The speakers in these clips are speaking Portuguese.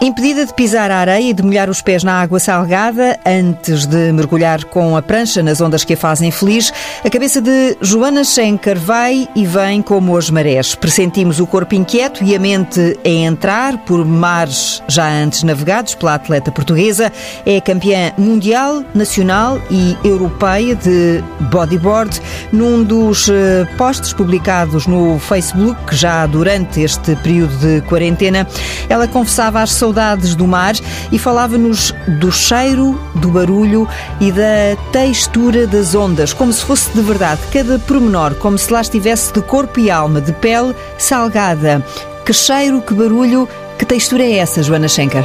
Impedida de pisar a areia e de molhar os pés na água salgada antes de mergulhar com a prancha nas ondas que a fazem feliz, a cabeça de Joana Schenker vai e vem como as marés. Pressentimos o corpo inquieto e a mente a entrar por mares já antes navegados pela atleta portuguesa. É campeã mundial, nacional e europeia de bodyboard. Num dos eh, posts publicados no Facebook, já durante este período de quarentena, ela confessava às saudades do mar e falava-nos do cheiro, do barulho e da textura das ondas, como se fosse de verdade cada pormenor, como se lá estivesse de corpo e alma, de pele salgada. Que cheiro, que barulho, que textura é essa, Joana Schenker?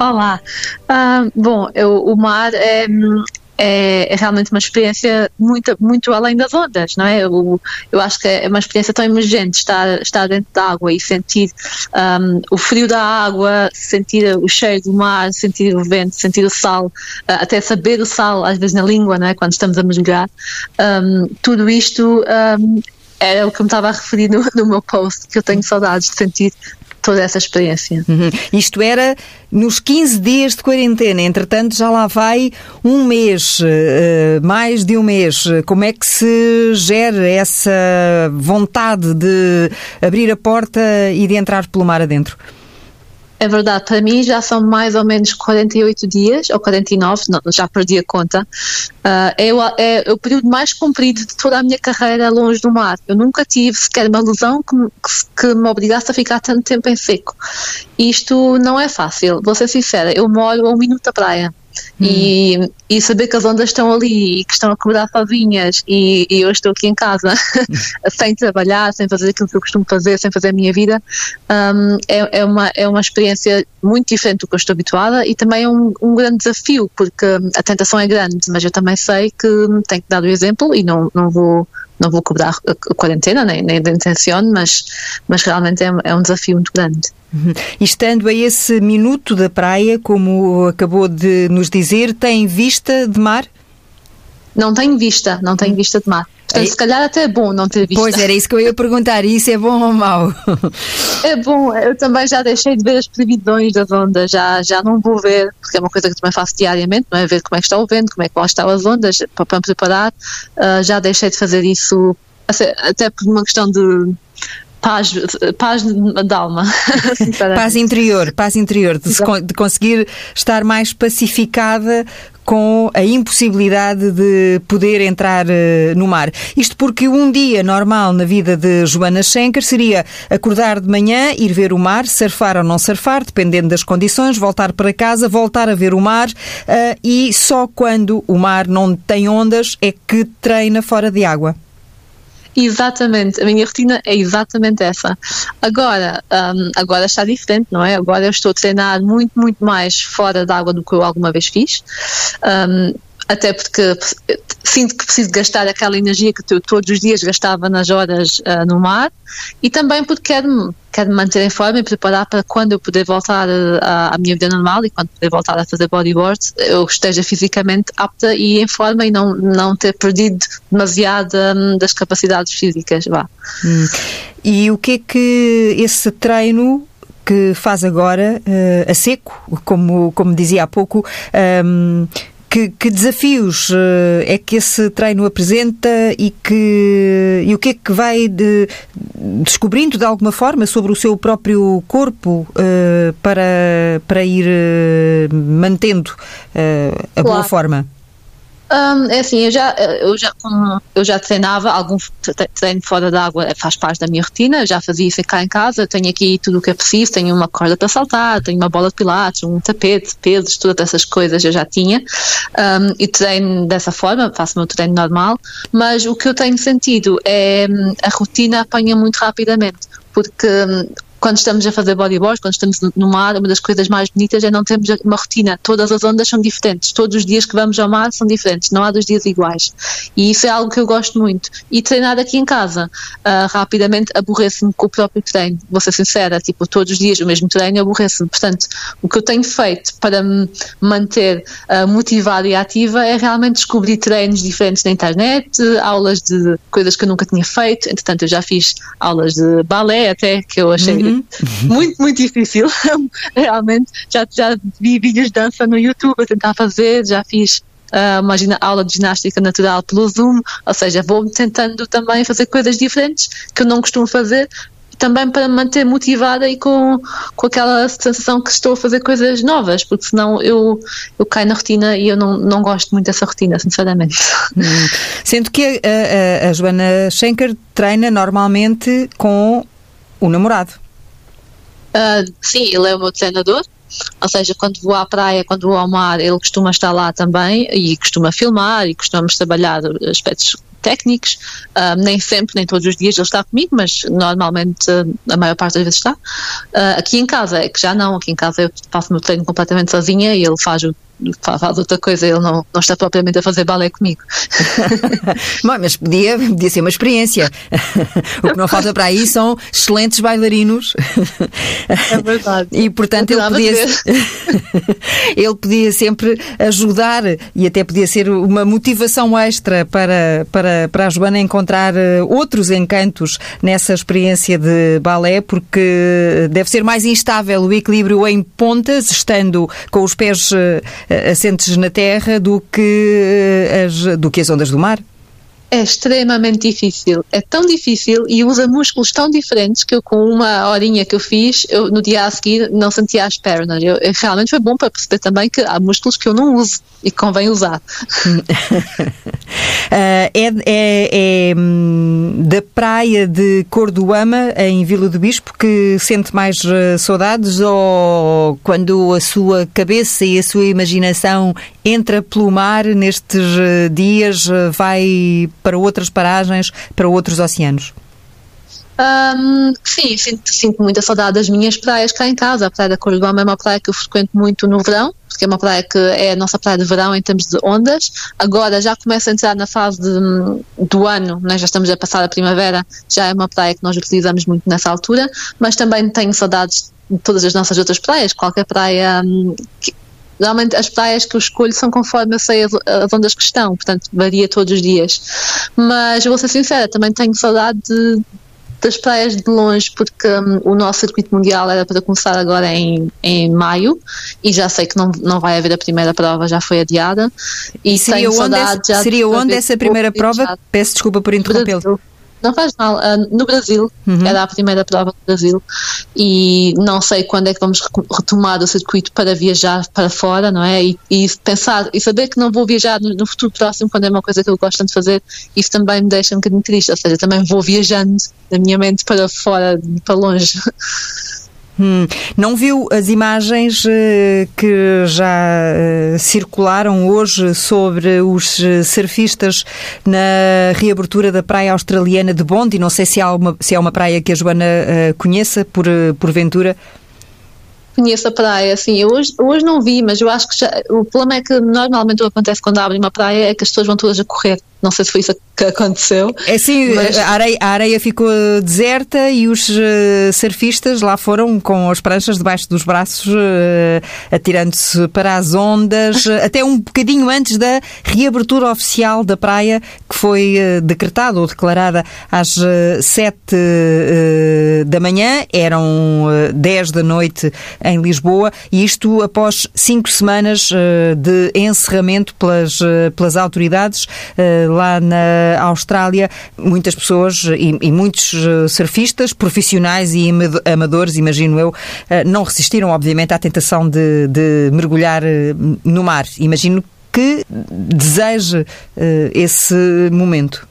Olá. Uh, bom, eu, o mar é, é, é, realmente uma experiência muito, muito além das ondas, não é? Eu, eu acho que é uma experiência tão emergente estar, estar dentro da água e sentir um, o frio da água, sentir o cheiro do mar, sentir o vento, sentir o sal, uh, até saber o sal, às vezes na língua, não é? Quando estamos a mergulhar. Um, tudo isto um, era o que eu me estava a referir no, no, meu post, que eu tenho saudades de sentir toda essa experiência. Uhum. Isto era nos 15 dias de quarentena, entretanto já lá vai um mês, uh, mais de um mês. Como é que se gera essa vontade de abrir a porta e de entrar pelo mar adentro? É verdade, para mim já são mais ou menos 48 dias, ou 49, não, já perdi a conta. Uh, é, o, é, o período mais comprido de toda a minha carreira longe do mar. Eu nunca tive sequer uma lesão que, que, que me obrigasse a ficar tanto tempo em seco. Isto não é fácil, vou ser sincera, eu moro a um minuto da praia. Hum. E, e saber que as ondas estão ali e que estão a acordar sozinhas e, e eu estou aqui em casa sem trabalhar, sem fazer aquilo que eu costumo fazer, sem fazer a minha vida, um, é, é, uma, é uma experiência muito diferente do que eu estou habituada e também é um, um grande desafio, porque a tentação é grande, mas eu também sei que tenho que dar o exemplo e não, não vou não vou cobrar a quarentena, nem, nem de intenção, mas, mas realmente é, é um desafio muito grande. Uhum. E estando a esse minuto da praia, como acabou de nos dizer, tem vista de mar? Não tenho vista, não tenho vista de mar. Portanto, se calhar até é bom não ter vista. Pois era isso que eu ia perguntar, isso é bom ou mau? É bom, eu também já deixei de ver as previsões das ondas, já, já não vou ver, porque é uma coisa que também faço diariamente, não é? Ver como é que está o vento, como é que estão as ondas, para, para me preparar. Uh, já deixei de fazer isso, até por uma questão de paz, paz de alma. paz interior, paz interior, de, de, conseguir estar mais pacificada com a impossibilidade de poder entrar uh, no mar. Isto porque um dia normal na vida de Joana Schenker seria acordar de manhã, ir ver o mar, surfar ou não surfar, dependendo das condições, voltar para casa, voltar a ver o mar uh, e só quando o mar não tem ondas é que treina fora de água. Exatamente, a minha rotina é exatamente essa. Agora, um, agora está diferente, não é? Agora eu estou a treinar muito, muito mais fora da água do que eu alguma vez fiz. Um, até porque sinto que preciso gastar aquela energia que eu todos os dias gastava nas horas uh, no mar e também porque quero, quero me manter em forma e preparar para quando eu puder voltar uh, à minha vida normal e quando puder voltar a fazer bodyboard eu esteja fisicamente apta e em forma e não, não ter perdido demasiado um, das capacidades físicas. Vá. Hum. E o que é que esse treino que faz agora uh, a seco, como, como dizia há pouco, um, que, que, desafios uh, é que esse treino apresenta e, que, e o que é que vai de, descobrindo de alguma forma sobre o seu próprio corpo uh, para, para ir uh, mantendo a claro. boa forma? Um, é assim, eu já, eu, já, eu já treinava, algum treino fora da água faz parte da minha rotina, eu já fazia isso cá em casa, tenho aqui tudo o que é preciso, tenho uma corda para saltar, tenho uma bola de pilates, um tapete, pesos, todas essas coisas eu já tinha. Um, e treino dessa forma, faço o meu treino normal, mas o que eu tenho sentido é hum, a rotina apanha muito rapidamente, porque hum, quando estamos a fazer bodyboard, quando estamos no mar, uma das coisas mais bonitas é não termos uma rotina. Todas as ondas são diferentes. Todos os dias que vamos ao mar são diferentes. Não há dois dias iguais. E isso é algo que eu gosto muito. E treinar aqui em casa, uh, rapidamente aborreço-me com o próprio treino. Vou ser sincera, tipo, todos os dias o mesmo treino aborreço-me. Portanto, o que eu tenho feito para me manter uh, motivada e ativa é realmente descobrir treinos diferentes na internet, aulas de coisas que eu nunca tinha feito. Entretanto, eu já fiz aulas de balé até, que eu achei uhum muito, muito, muito difícil. Realmente, já, já vi vídeos de dança no YouTube a tentar fazer, já fiz uh, uma aula de ginástica natural pelo Zoom, ou seja, vou tentando também fazer coisas diferentes que eu não costumo fazer, também para me manter motivada e com, com aquela sensação que estou a fazer coisas novas, porque senão eu, eu caio na rotina e eu não, não gosto muito dessa rotina, sinceramente. Hum. Sendo que a, a, a Joana Schenker treina normalmente com o namorado. Uh, sim, ele é o meu treinador. Ou seja, quando vou à praia, quando vou ao mar, ele costuma estar lá também e costuma filmar e costumamos trabalhar aspectos técnicos, uh, nem sempre, nem todos os dias ele está comigo, mas normalmente uh, a maior parte das vezes está. Uh, aqui em casa é que já não, aqui em casa eu faço o meu treino completamente sozinha e ele faz o faz outra coisa, ele não, não está propriamente a fazer balé comigo. Bom, mas podia, podia ser uma experiência. o que não falta para aí são excelentes bailarinos. É verdade. E portanto ele podia, ele podia sempre ajudar e até podia ser uma motivação extra para, para, para a Joana encontrar eh, outros encantos nessa experiência de balé, porque deve ser mais instável o equilíbrio em pontas, estando com os pés eh, assentes na terra do que as, do que as ondas do mar? É extremamente difícil. É tão difícil e usa músculos tão diferentes que eu, com uma horinha que eu fiz, eu, no dia a seguir não sentia as pernas. Eu, eu, realmente foi bom para perceber também que há músculos que eu não uso e convém usar. uh, é, é, é, hum, da praia de Cordoama, em Vila do Bispo, que sente mais uh, saudades ou quando a sua cabeça e a sua imaginação entra pelo mar nestes uh, dias, vai para outras paragens, para outros oceanos? Um, sim, sinto, sinto, muita saudade das minhas praias cá em casa. A Praia da Cordoba é uma praia que eu frequento muito no verão, porque é uma praia que é a nossa praia de verão em termos de ondas. Agora já começa a entrar na fase de, do ano, né? já estamos a passar a primavera, já é uma praia que nós utilizamos muito nessa altura, mas também tenho saudades de todas as nossas outras praias, qualquer praia um, que, Normalmente as praias que eu escolho são conforme eu sei as, as ondas que estão, portanto varia todos os dias. Mas vou ser sincera, também tenho saudade de, das praias de longe, porque um, o nosso circuito mundial era para começar agora em, em maio e já sei que não, não vai haver a primeira prova, já foi adiada. E seria onde, seria onde essa primeira prova? Peço desculpa por interrompê-lo. Não faz mal. Uh, no Brasil, uhum. era a primeira prova do Brasil e não sei quando é que vamos retomar o circuito para viajar para fora, não é? E, e pensar e saber que não vou viajar no, no, futuro próximo, quando é uma coisa que eu gosto de fazer, isso também me deixa um bocadinho triste. Ou seja, também vou viajando da minha mente para fora, para longe. Hum, não viu as imagens uh, que já uh, circularam hoje sobre os uh, surfistas na reabertura da praia australiana de Bondi? Não sei se, há uma, se é uma praia que a Joana conheça, por, porventura. Conheço a praia, sim. Eu hoje, hoje não vi, mas eu acho que já, o problema é que normalmente o que acontece quando abrem uma praia é que as pessoas vão todas a correr. Não sei se foi isso que aconteceu. É sim, mas... a, areia, a areia ficou deserta e os uh, surfistas lá foram com as pranchas debaixo dos braços, uh, atirando-se para as ondas, até um bocadinho antes da reabertura oficial da praia, que foi uh, decretada ou declarada às sete da manhã, eram dez da noite em Lisboa, e isto após cinco semanas de encerramento pelas, pelas autoridades lá na Austrália, muitas pessoas e, e muitos eh, surfistas, profissionais e amadores, imagino eu, eh, não resistiram, obviamente, à tentação de, de mergulhar eh, no mar. Imagino que deseje esse momento.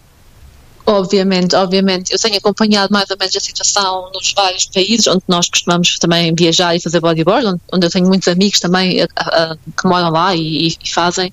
Obviamente, obviamente. Eu tenho acompanhado mais ou menos a situação nos vários países onde nós costumamos também viajar e fazer bodyboard, onde, onde eu tenho muitos amigos também uh, uh, que moram lá e, e, fazem.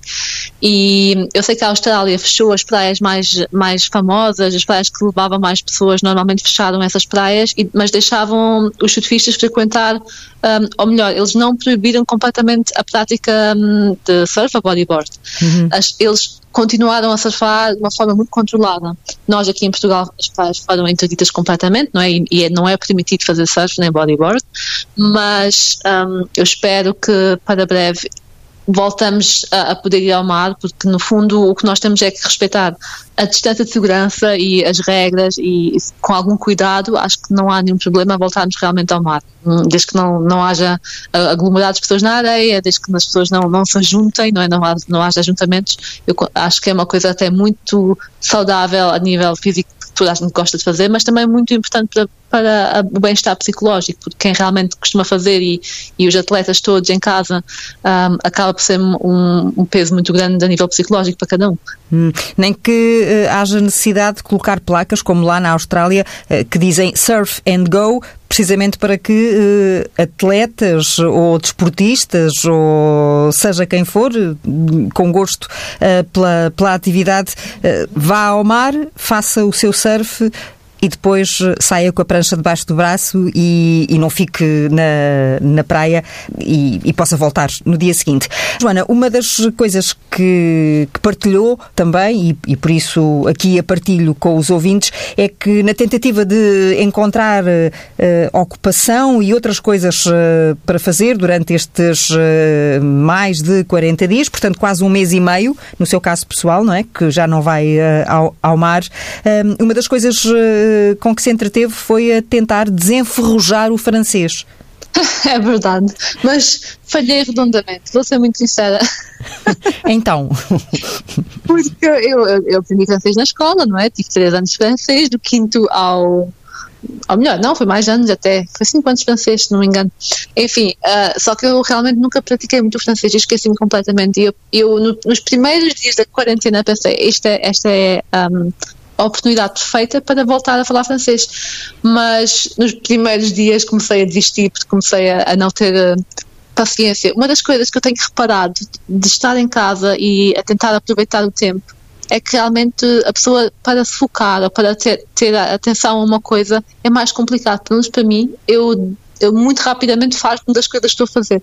E eu sei que a Austrália fechou as praias mais, mais famosas, as praias que levavam mais pessoas, normalmente fecharam essas praias, e, mas deixavam os surfistas frequentar, um, ou melhor, eles não proibiram completamente a prática um, de surf a bodyboard. Uhum. As, eles continuaram a surfar de uma forma muito controlada. Nós aqui em Portugal as praias foram interditas completamente, não é? E, e, não é permitido fazer surf nem bodyboard, mas um, eu espero que para breve voltamos a, a, poder ir ao mar, porque no fundo o que nós temos é que respeitar a distância de segurança e as regras e com algum cuidado acho que não há nenhum problema voltarmos realmente ao mar, hum, desde que não, não haja aglomerados de pessoas na areia, desde que as pessoas não, não se ajuntem, não, é? não, haja, não haja ajuntamentos, eu acho que é uma coisa até muito saudável a nível físico que toda a gente gosta de fazer, mas também muito importante para, para o bem-estar psicológico, porque quem realmente costuma fazer e, e os atletas todos em casa um, acaba por ser um, um, peso muito grande a nível psicológico para cada um. Hum, nem que uh, haja necessidade de colocar placas, como lá na Austrália, uh, que dizem surf and go, precisamente para que uh, atletas ou desportistas, ou seja quem for, com gosto pela, pela atividade, vá ao mar, faça o seu surf e depois eh, saia com a prancha debaixo do braço e, e não fique na, na praia e, e, possa voltar no dia seguinte. Joana, uma das coisas que, que partilhou também, e, e, por isso aqui a partilho com os ouvintes, é que na tentativa de encontrar uh, ocupação e outras coisas uh, para fazer durante estes uh, mais de 40 dias, portanto quase um mês e meio, no seu caso pessoal, não é? Que já não vai ao, ao mar, uma das coisas com que se entreteve foi a tentar desenferrujar o francês. É verdade, mas falhei redondamente, vou ser muito sincera. Então. Porque eu, eu, aprendi francês na escola, não é? Tive três anos de francês, do quinto ao. Ou melhor, não, foi mais anos até, foi cinco anos de francês, se não me engano. Enfim, uh, só que eu realmente nunca pratiquei muito francês esqueci-me completamente. E eu, eu no, nos primeiros dias da quarentena pensei, esta, é, esta é um, a oportunidade perfeita para voltar a falar francês. Mas nos primeiros dias comecei a desistir, porque comecei a, a não ter uh, paciência. Uma das coisas que eu tenho reparado de estar em casa e a tentar aproveitar o tempo é que realmente a pessoa, para se focar ou para ter, ter atenção a uma coisa, é mais complicado. Pelo menos para mim, eu eu muito rapidamente farto das coisas que estou a fazer.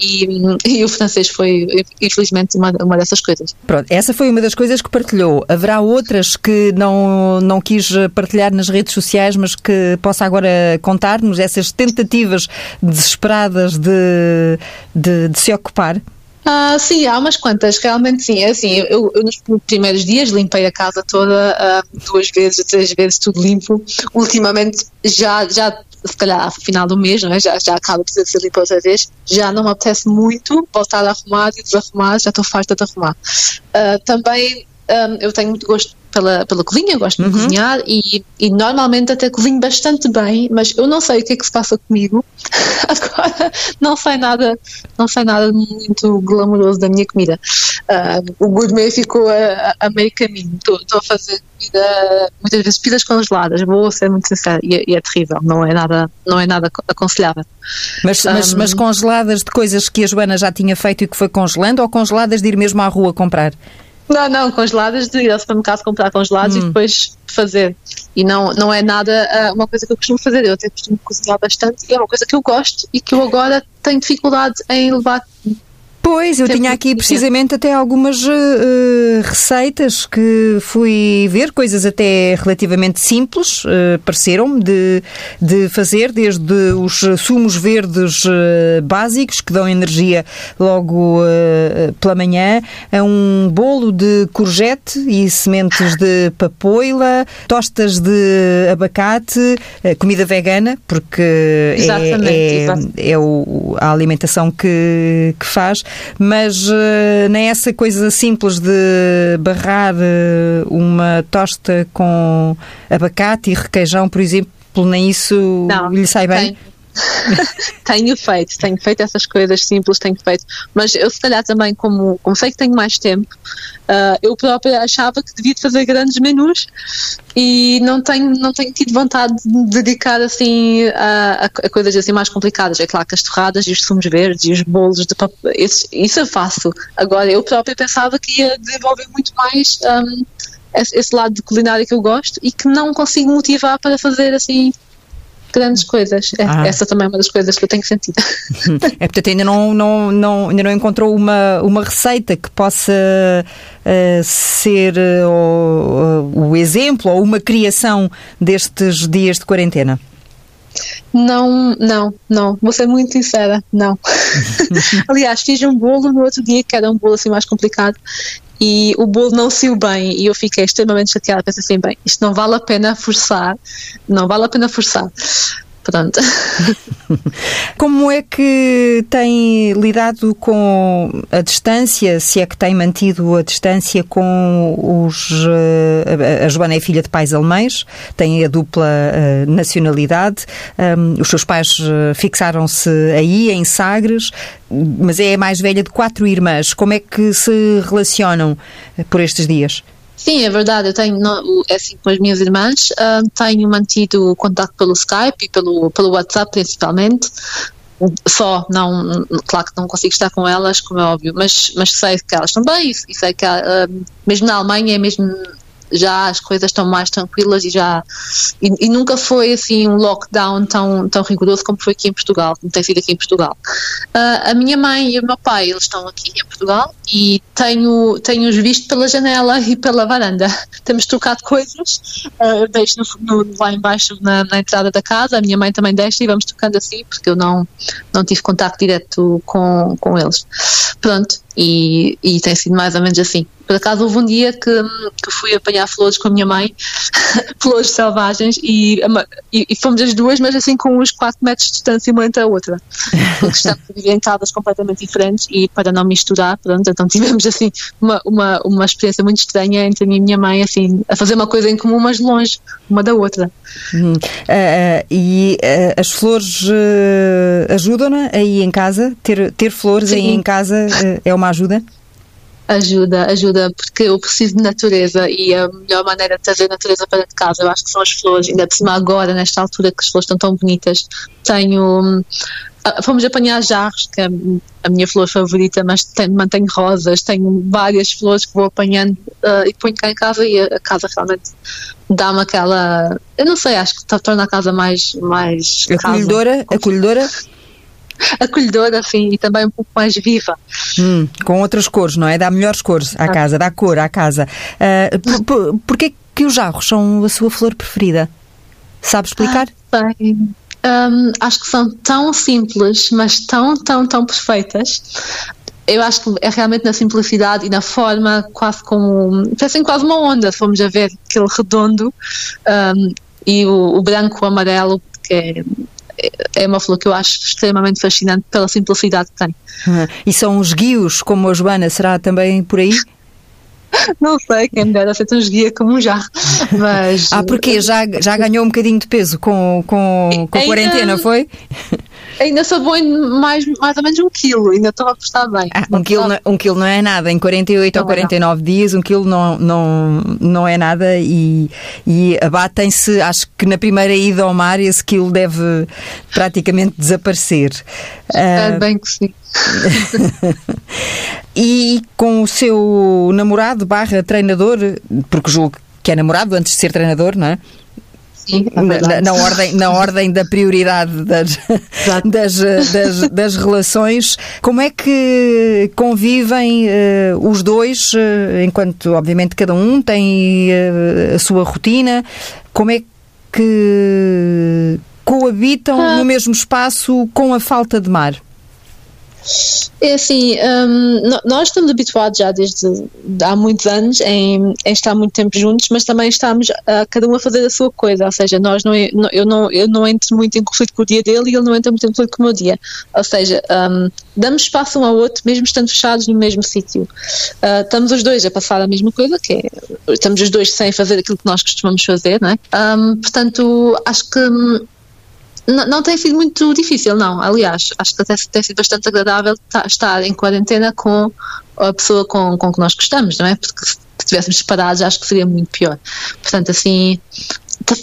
E, e, o francês foi, infelizmente, uma, uma dessas coisas. Pronto, essa foi uma das coisas que partilhou. Haverá outras que não, não quis partilhar nas redes sociais, mas que possa agora contar-nos essas tentativas desesperadas de, de, de se ocupar? Ah, sim, há umas quantas, realmente sim. É assim, eu, eu, nos primeiros dias limpei a casa toda uh, duas vezes, três vezes, tudo limpo. Ultimamente já, já se calhar final do mês, não é? já, já acaba de ser limpo outra vez, já não me apetece muito voltar a arrumar e desarrumar, já estou farta de arrumar. Uh, também um, eu tenho muito gosto pela, pela cozinha, gosto uhum. de cozinhar e, e normalmente até cozinho bastante bem, mas eu não sei o que é que se passa comigo. Agora não sei nada, não sei nada muito glamouroso da minha comida. Uh, o gourmet ficou a, a meio caminho. Estou a fazer comida, muitas vezes pizzas congeladas, vou ser muito sincera, e, é, e, é terrível, não é nada, não é nada aconselhável. Mas, um, mas, mas congeladas de coisas que a Joana já tinha feito e que foi congelando ou congeladas de ir mesmo à rua comprar? Não, não, congeladas de ir ao supermercado comprar congelados hum. e depois fazer. E não, não é nada uh, uma coisa que eu costumo fazer. Eu até costumo cozinhar bastante e é uma coisa que eu gosto e que eu agora tenho dificuldade em levar Pois, eu tinha aqui precisamente até algumas uh, receitas que fui ver, coisas até relativamente simples, uh, pareceram-me, de, de fazer, desde os sumos verdes uh, básicos, que dão energia logo pela manhã, a um bolo de courgette e sementes de papoila, tostas de abacate, comida vegana, porque é, é, é o, a alimentação que, que faz mas uh, nem essa coisa simples de barrar uh, uma tosta com abacate e requeijão, por exemplo, nem isso Não, lhe sai bem? Tem tenho feito, tenho feito essas coisas simples, tenho feito, mas eu se calhar também, como, como sei que tenho mais tempo, uh, eu própria achava que devia fazer grandes menus e não tenho, não tenho tido vontade de dedicar assim a, a, coisas assim mais complicadas. É claro que as torradas e os sumos verdes e os bolos de papel, isso, isso eu faço. Agora, eu própria pensava que ia desenvolver muito mais um, esse lado de culinária que eu gosto e que não consigo motivar para fazer assim grandes coisas. É, ah. Essa também é uma das coisas que eu tenho sentido. É, portanto, ainda não, não, não, ainda não encontrou uma, uma receita que possa uh, ser uh, o, o exemplo ou uma criação destes dias de quarentena? Não, não, não. Vou ser muito sincera, não. Aliás, fiz um bolo no outro dia que era um bolo assim mais complicado e o bolo não saiu bem e eu fiquei extremamente chateada. Pensei assim, bem, isto não vale a pena forçar, não vale a pena forçar. Pronto. Como é que tem lidado com a distância, se é que tem mantido a distância com os. Eh, a Joana é filha de pais alemães, tem a dupla eh, nacionalidade, os seus pais eh, fixaram-se aí, em Sagres, mas é a mais velha de quatro irmãs. Como é que se relacionam por estes dias? Sim, é verdade. Eu tenho, é assim, com as minhas irmãs, uh, tenho mantido contato pelo Skype e pelo, pelo WhatsApp principalmente. Só, não, claro que não consigo estar com elas, como é óbvio, mas, mas sei que elas estão bem e, sei que, uh, mesmo na Alemanha, é mesmo já as coisas estão mais tranquilas e já e, e, nunca foi assim um lockdown tão, tão rigoroso como foi aqui em Portugal, como tem sido aqui em Portugal. Uh, a minha mãe e o meu pai, eles estão aqui em Portugal e tenho, tenho-os visto pela janela e pela varanda. Temos trocado coisas, uh, deixo no, no, lá embaixo na, na, entrada da casa, a minha mãe também deixa e vamos tocando assim, porque eu não, não tive contato direto com, com eles. Pronto, e, e tem sido mais ou menos assim. Por acaso houve um dia que, que fui apanhar flores com a minha mãe, flores selvagens, e, e, e, fomos as duas, mas assim com uns 4 metros de distância uma entre a outra. Porque estamos em casas completamente diferentes e para não misturar, pronto, então tivemos assim uma, uma, uma experiência muito estranha entre mim e minha mãe, assim, a fazer uma coisa em comum, mas longe uma da outra. Hum. Uh, uh, e uh, as flores ajudam-na aí em casa? Ter, ter flores Sim. aí em casa é uma ajuda? ajuda, ajuda, porque eu preciso de natureza e a melhor maneira de trazer natureza para de casa, eu acho que são as flores, ainda por cima agora, nesta altura que as flores estão tão bonitas. Tenho. Ah, fomos apanhar jarros, que é a minha flor favorita, mas tenho, mantenho rosas, tenho várias flores que vou apanhando uh, e ponho cá em casa e a, a casa realmente dá-me aquela. Eu não sei, acho que torna a casa mais. mais acolhedora? Casa. Acolhedora? Acolhedora, assim, e também um pouco mais viva. Hum, com outras cores, não é? Dá melhores cores à ah. casa, dá cor à casa. Uh, por, por, porquê que os jarros são a sua flor preferida? Sabe explicar? Ah, um, acho que são tão simples, mas tão, tão, tão perfeitas eu acho que é realmente na simplicidade e na forma, quase como. Parecem quase uma onda, se formos a ver aquele redondo um, e o, o branco, o amarelo, que é é uma flor que eu acho extremamente fascinante pela simplicidade que tem. E são os guios, como a Joana, será também por aí? Não sei, quem me dera ser tão guia como jarro. Mas... Ah, porque já, já ganhou um bocadinho de peso com, com, com a quarentena, foi? Ainda sou bom em mais, mais ou menos um quilo, ainda estou a postar bem. Ah, um, quilo não, um quilo não é nada, em 48 não ou 49 é dias, um quilo não, não, não é nada e, e abatem-se, acho que na primeira ida ao mar esse quilo deve praticamente desaparecer. É uh, bem que sim. e com o seu namorado barra treinador, porque julgo que é namorado antes de ser treinador, não é? Sim, é na, na, ordem, na ordem da prioridade das, das, das, das, relações. Como é que convivem uh, os dois, uh, enquanto, obviamente, cada um tem uh, a sua rotina? Como é que coabitam ah. no mesmo espaço com a falta de mar? É assim, um, nós estamos habituados já desde há muitos anos em, em, estar muito tempo juntos, mas também estamos a cada um a fazer a sua coisa, ou seja, nós não, eu, não, eu não entro muito em conflito com o dia dele e ele não entra muito em conflito com o meu dia. Ou seja, um, damos espaço um ao outro, mesmo estando fechados no mesmo sítio. Uh, estamos os dois a passar a mesma coisa, que é, estamos os dois sem fazer aquilo que nós costumamos fazer, não é? Um, portanto, acho que hum, não, não, tem sido muito difícil, não. Aliás, acho que até tem sido bastante agradável estar em quarentena com a pessoa com, com que nós gostamos, não é? Porque se estivéssemos separados, acho que seria muito pior. Portanto, assim,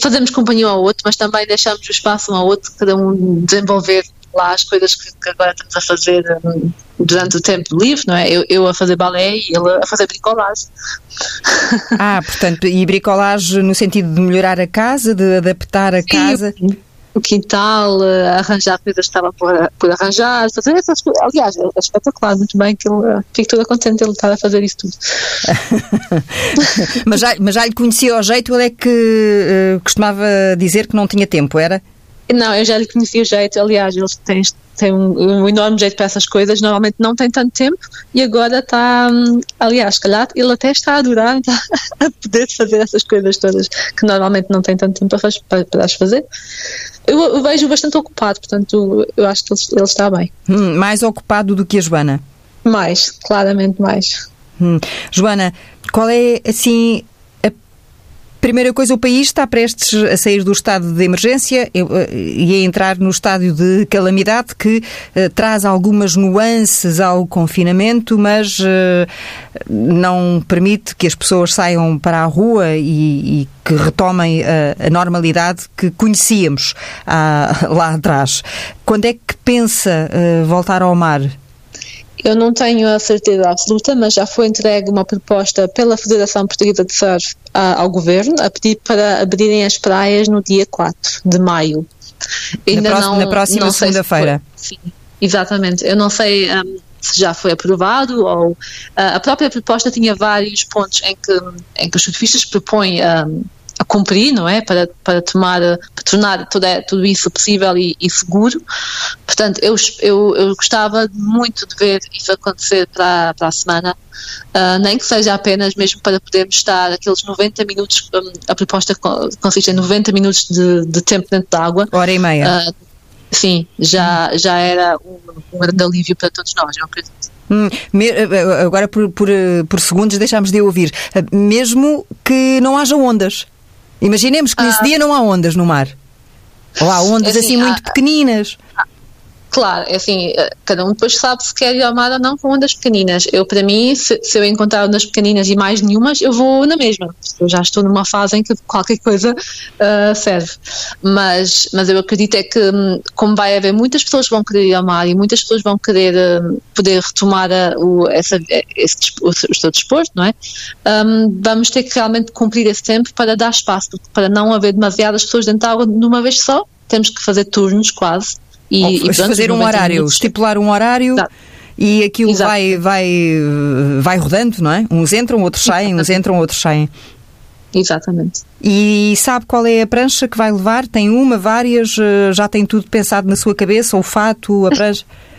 fazemos companhia ao outro, mas também deixamos o espaço um ao outro, cada um desenvolver lá as coisas que, que agora estamos a fazer um, durante o tempo livre, não é? Eu, eu, a fazer balé e ele a fazer bricolagem. Ah, portanto, e bricolagem no sentido de melhorar a casa, de adaptar a Sim, casa? O quintal, eh, arranjar coisas que estava por, por arranjar, fazer essas coisas. Aliás, é espetacular, muito bem que ele eh, fico toda contente de ele estar a fazer isso tudo. mas, já, mas já lhe conhecia ao jeito, ele é que uh, costumava dizer que não tinha tempo, era? Não, eu já lhe conheci o jeito, aliás, ele tem, tem um, um, enorme jeito para essas coisas, normalmente não tem tanto tempo e agora está, hum, aliás, calhar ele até está a adorar está a poder fazer essas coisas todas que normalmente não tem tanto tempo para, para, para as fazer. Eu, eu vejo bastante ocupado, portanto, eu acho que ele, ele está bem. Hum, mais ocupado do que a Joana? Mais, claramente mais. Hum. Joana, qual é assim Primeira coisa, o país está prestes a sair do estado de emergência eh, e a entrar no estádio de calamidade que uh, traz algumas nuances ao confinamento, mas uh, não permite que as pessoas saiam para a rua e, e que retomem a, a, normalidade que conhecíamos ah, lá atrás. Quando é que pensa uh, voltar ao mar? Eu não tenho a certeza absoluta, mas já foi entregue uma proposta pela Federação Portuguesa de Surf ao Governo a pedir para abrirem as praias no dia 4 de maio. Ainda na, próxima, não, na próxima segunda-feira. Sim, exatamente. Eu não sei um, se já foi aprovado ou uh, a própria proposta tinha vários pontos em que, em que os surfistas propõem um, a cumprir, não é? Para, para tomar, para tornar tudo, tudo isso possível e, e seguro. Portanto, eu, eu, eu gostava muito de ver isso acontecer para, para a semana, uh, nem que seja apenas mesmo para podermos estar aqueles 90 minutos, um, a proposta consiste em 90 minutos de, de tempo dentro da água. Hora e meia. Uh, sim, já, já era um, um grande alívio para todos nós, eu acredito. Hum, agora, por, por, por segundos, deixámos de ouvir. Mesmo que não haja ondas. Imaginemos que nesse ah. dia não há ondas no mar. Ou há ondas assim, assim muito pequeninas. Claro, é assim, eh, cada um depois sabe se quer ir ao mar ou não com ondas pequeninas. Eu, para mim, se, se, eu encontrar ondas pequeninas e mais nenhumas, eu vou na mesma. Eu já estou numa fase em que qualquer coisa uh, serve. Mas, mas eu acredito é que, hum, como vai haver muitas pessoas que vão querer ir ao mar e muitas pessoas vão querer uh, poder retomar a, o, essa, esse, o, o seu desporto, não é? Um, vamos ter que realmente cumprir esse tempo para dar espaço, para não haver demasiadas pessoas dentro da água de uma vez só. Temos que fazer turnos quase e, e fazer um horário, estipular um horário. Exato. E aquilo vai, vai, vai rodando, não é? Uns entram, outros saem, uns entram, outros saem. Exatamente. E sabe qual é a prancha que vai levar? Tem uma, várias? Eh, já tem tudo pensado na sua cabeça? O fato, a prancha?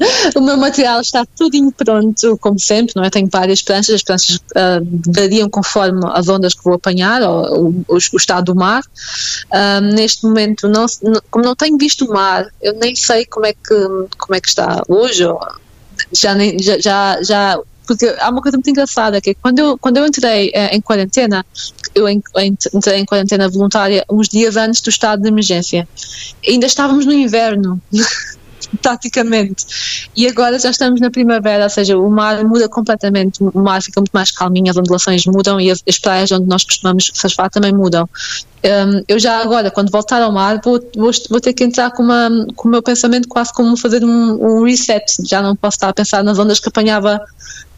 o meu material está tudinho pronto, como sempre, não é? Tenho várias pranchas, as pranchas uh, variam conforme as ondas que vou apanhar, ou, o, o estado do mar. Uh, neste momento, não, como não tenho visto o mar, eu nem sei como é que, como é que está hoje, ou, já, nem, já, já, já porque há uma coisa muito engraçada que é quando eu, quando eu entrei eh, em quarentena, eu entrei em quarentena voluntária uns dias antes do estado de emergência, ainda estávamos no inverno. taticamente. E agora já estamos na primavera, ou seja, o mar muda completamente, o mar fica muito mais calminho, as ondulações mudam e as, as praias onde nós costumamos surfar também mudam. Um, eu já agora, quando voltar ao mar, vou, vou, vou, ter que entrar com, uma, com o meu pensamento quase como fazer um, um reset. Já não posso estar a pensar nas ondas que apanhava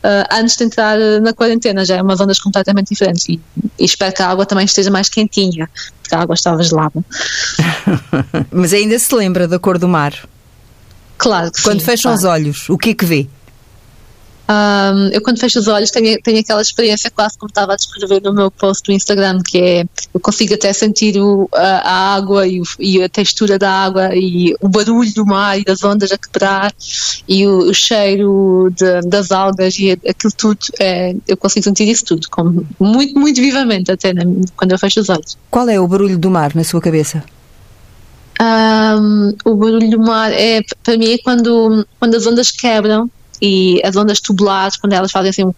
Uh, antes de entrar na quarentena, já é umas ondas completamente diferentes e, e, espero que a água também esteja mais quentinha, porque a água estava gelada. Mas ainda se lembra da cor do mar? Claro que Quando sim, fecham claro. os olhos, o que é que vê? Um, eu quando fecho os olhos tenho, tenho aquela experiência quase como estava a descrever no meu post do Instagram, que é eu consigo até sentir o, a, a, água e, o, e, a textura da água e o barulho do mar e das ondas a quebrar e o, o cheiro de, das algas e aquilo tudo, é, eu consigo sentir isso tudo como, muito, muito vivamente até né, quando eu fecho os olhos. Qual é o barulho do mar na sua cabeça? Um, o barulho do mar é, para mim, é quando, quando as ondas quebram e as ondas tubulares, quando elas fazem assim um.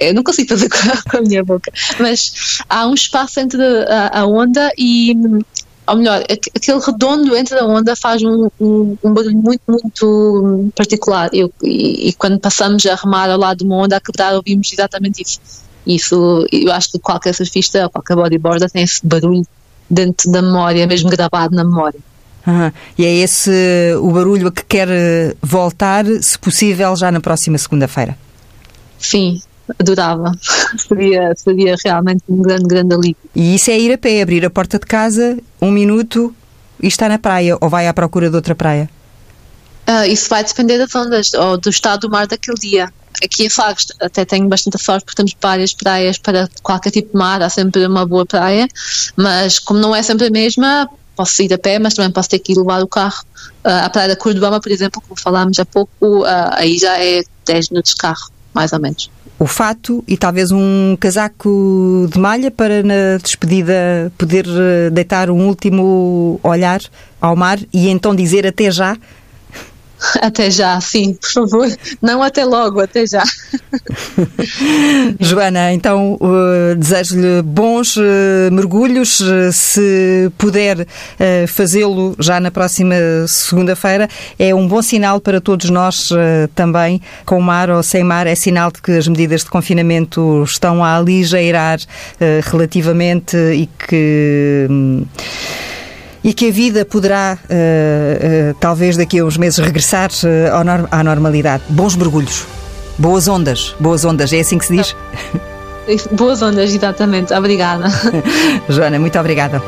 Eu não consigo fazer com a minha boca, mas há um espaço entre a, a onda e, ou melhor, aquele redondo entre a onda faz um, um, um barulho muito, muito particular. Eu, e, e, quando passamos a remar ao lado de uma onda a quebrar, ouvimos exatamente isso. Isso, eu acho que qualquer surfista, qualquer bodyboarder tem esse barulho dentro da memória, mesmo gravado na memória. Uhum. E é esse o barulho a que quer voltar, se possível, já na próxima segunda-feira? Sim, adorava. seria, seria realmente um grande, grande alívio. E isso é ir a pé, abrir a porta de casa, um minuto e está na praia, ou vai à procura de outra praia? Uh, isso vai depender das ondas ou do estado do mar daquele dia. Aqui em Fagos até tenho bastante sorte porque temos várias praias para qualquer tipo de mar, há sempre uma boa praia, mas como não é sempre a mesma, posso ir a pé, mas também posso ter que ir levar o carro. Uh, a Praia da Cordobama, por exemplo, como falámos há pouco, uh, aí já é 10 minutos de carro, mais ou menos. O fato e talvez um casaco de malha para na despedida poder deitar um último olhar ao mar e então dizer até já Até já, sim, por favor. Não até logo, até já. Joana, então uh, desejo-lhe bons uh, mergulhos. Uh, se puder uh, fazê-lo já na próxima segunda-feira, é um bom sinal para todos nós uh, também, com mar ou sem mar. É sinal de que as medidas de confinamento estão a aligeirar uh, relativamente e que. Um, e que a vida poderá, uh, uh, talvez daqui a uns meses, regressar uh, à normalidade. Bons mergulhos, boas ondas, boas ondas, é assim que se diz? Boas ondas, exatamente. Obrigada. Joana, muito obrigada.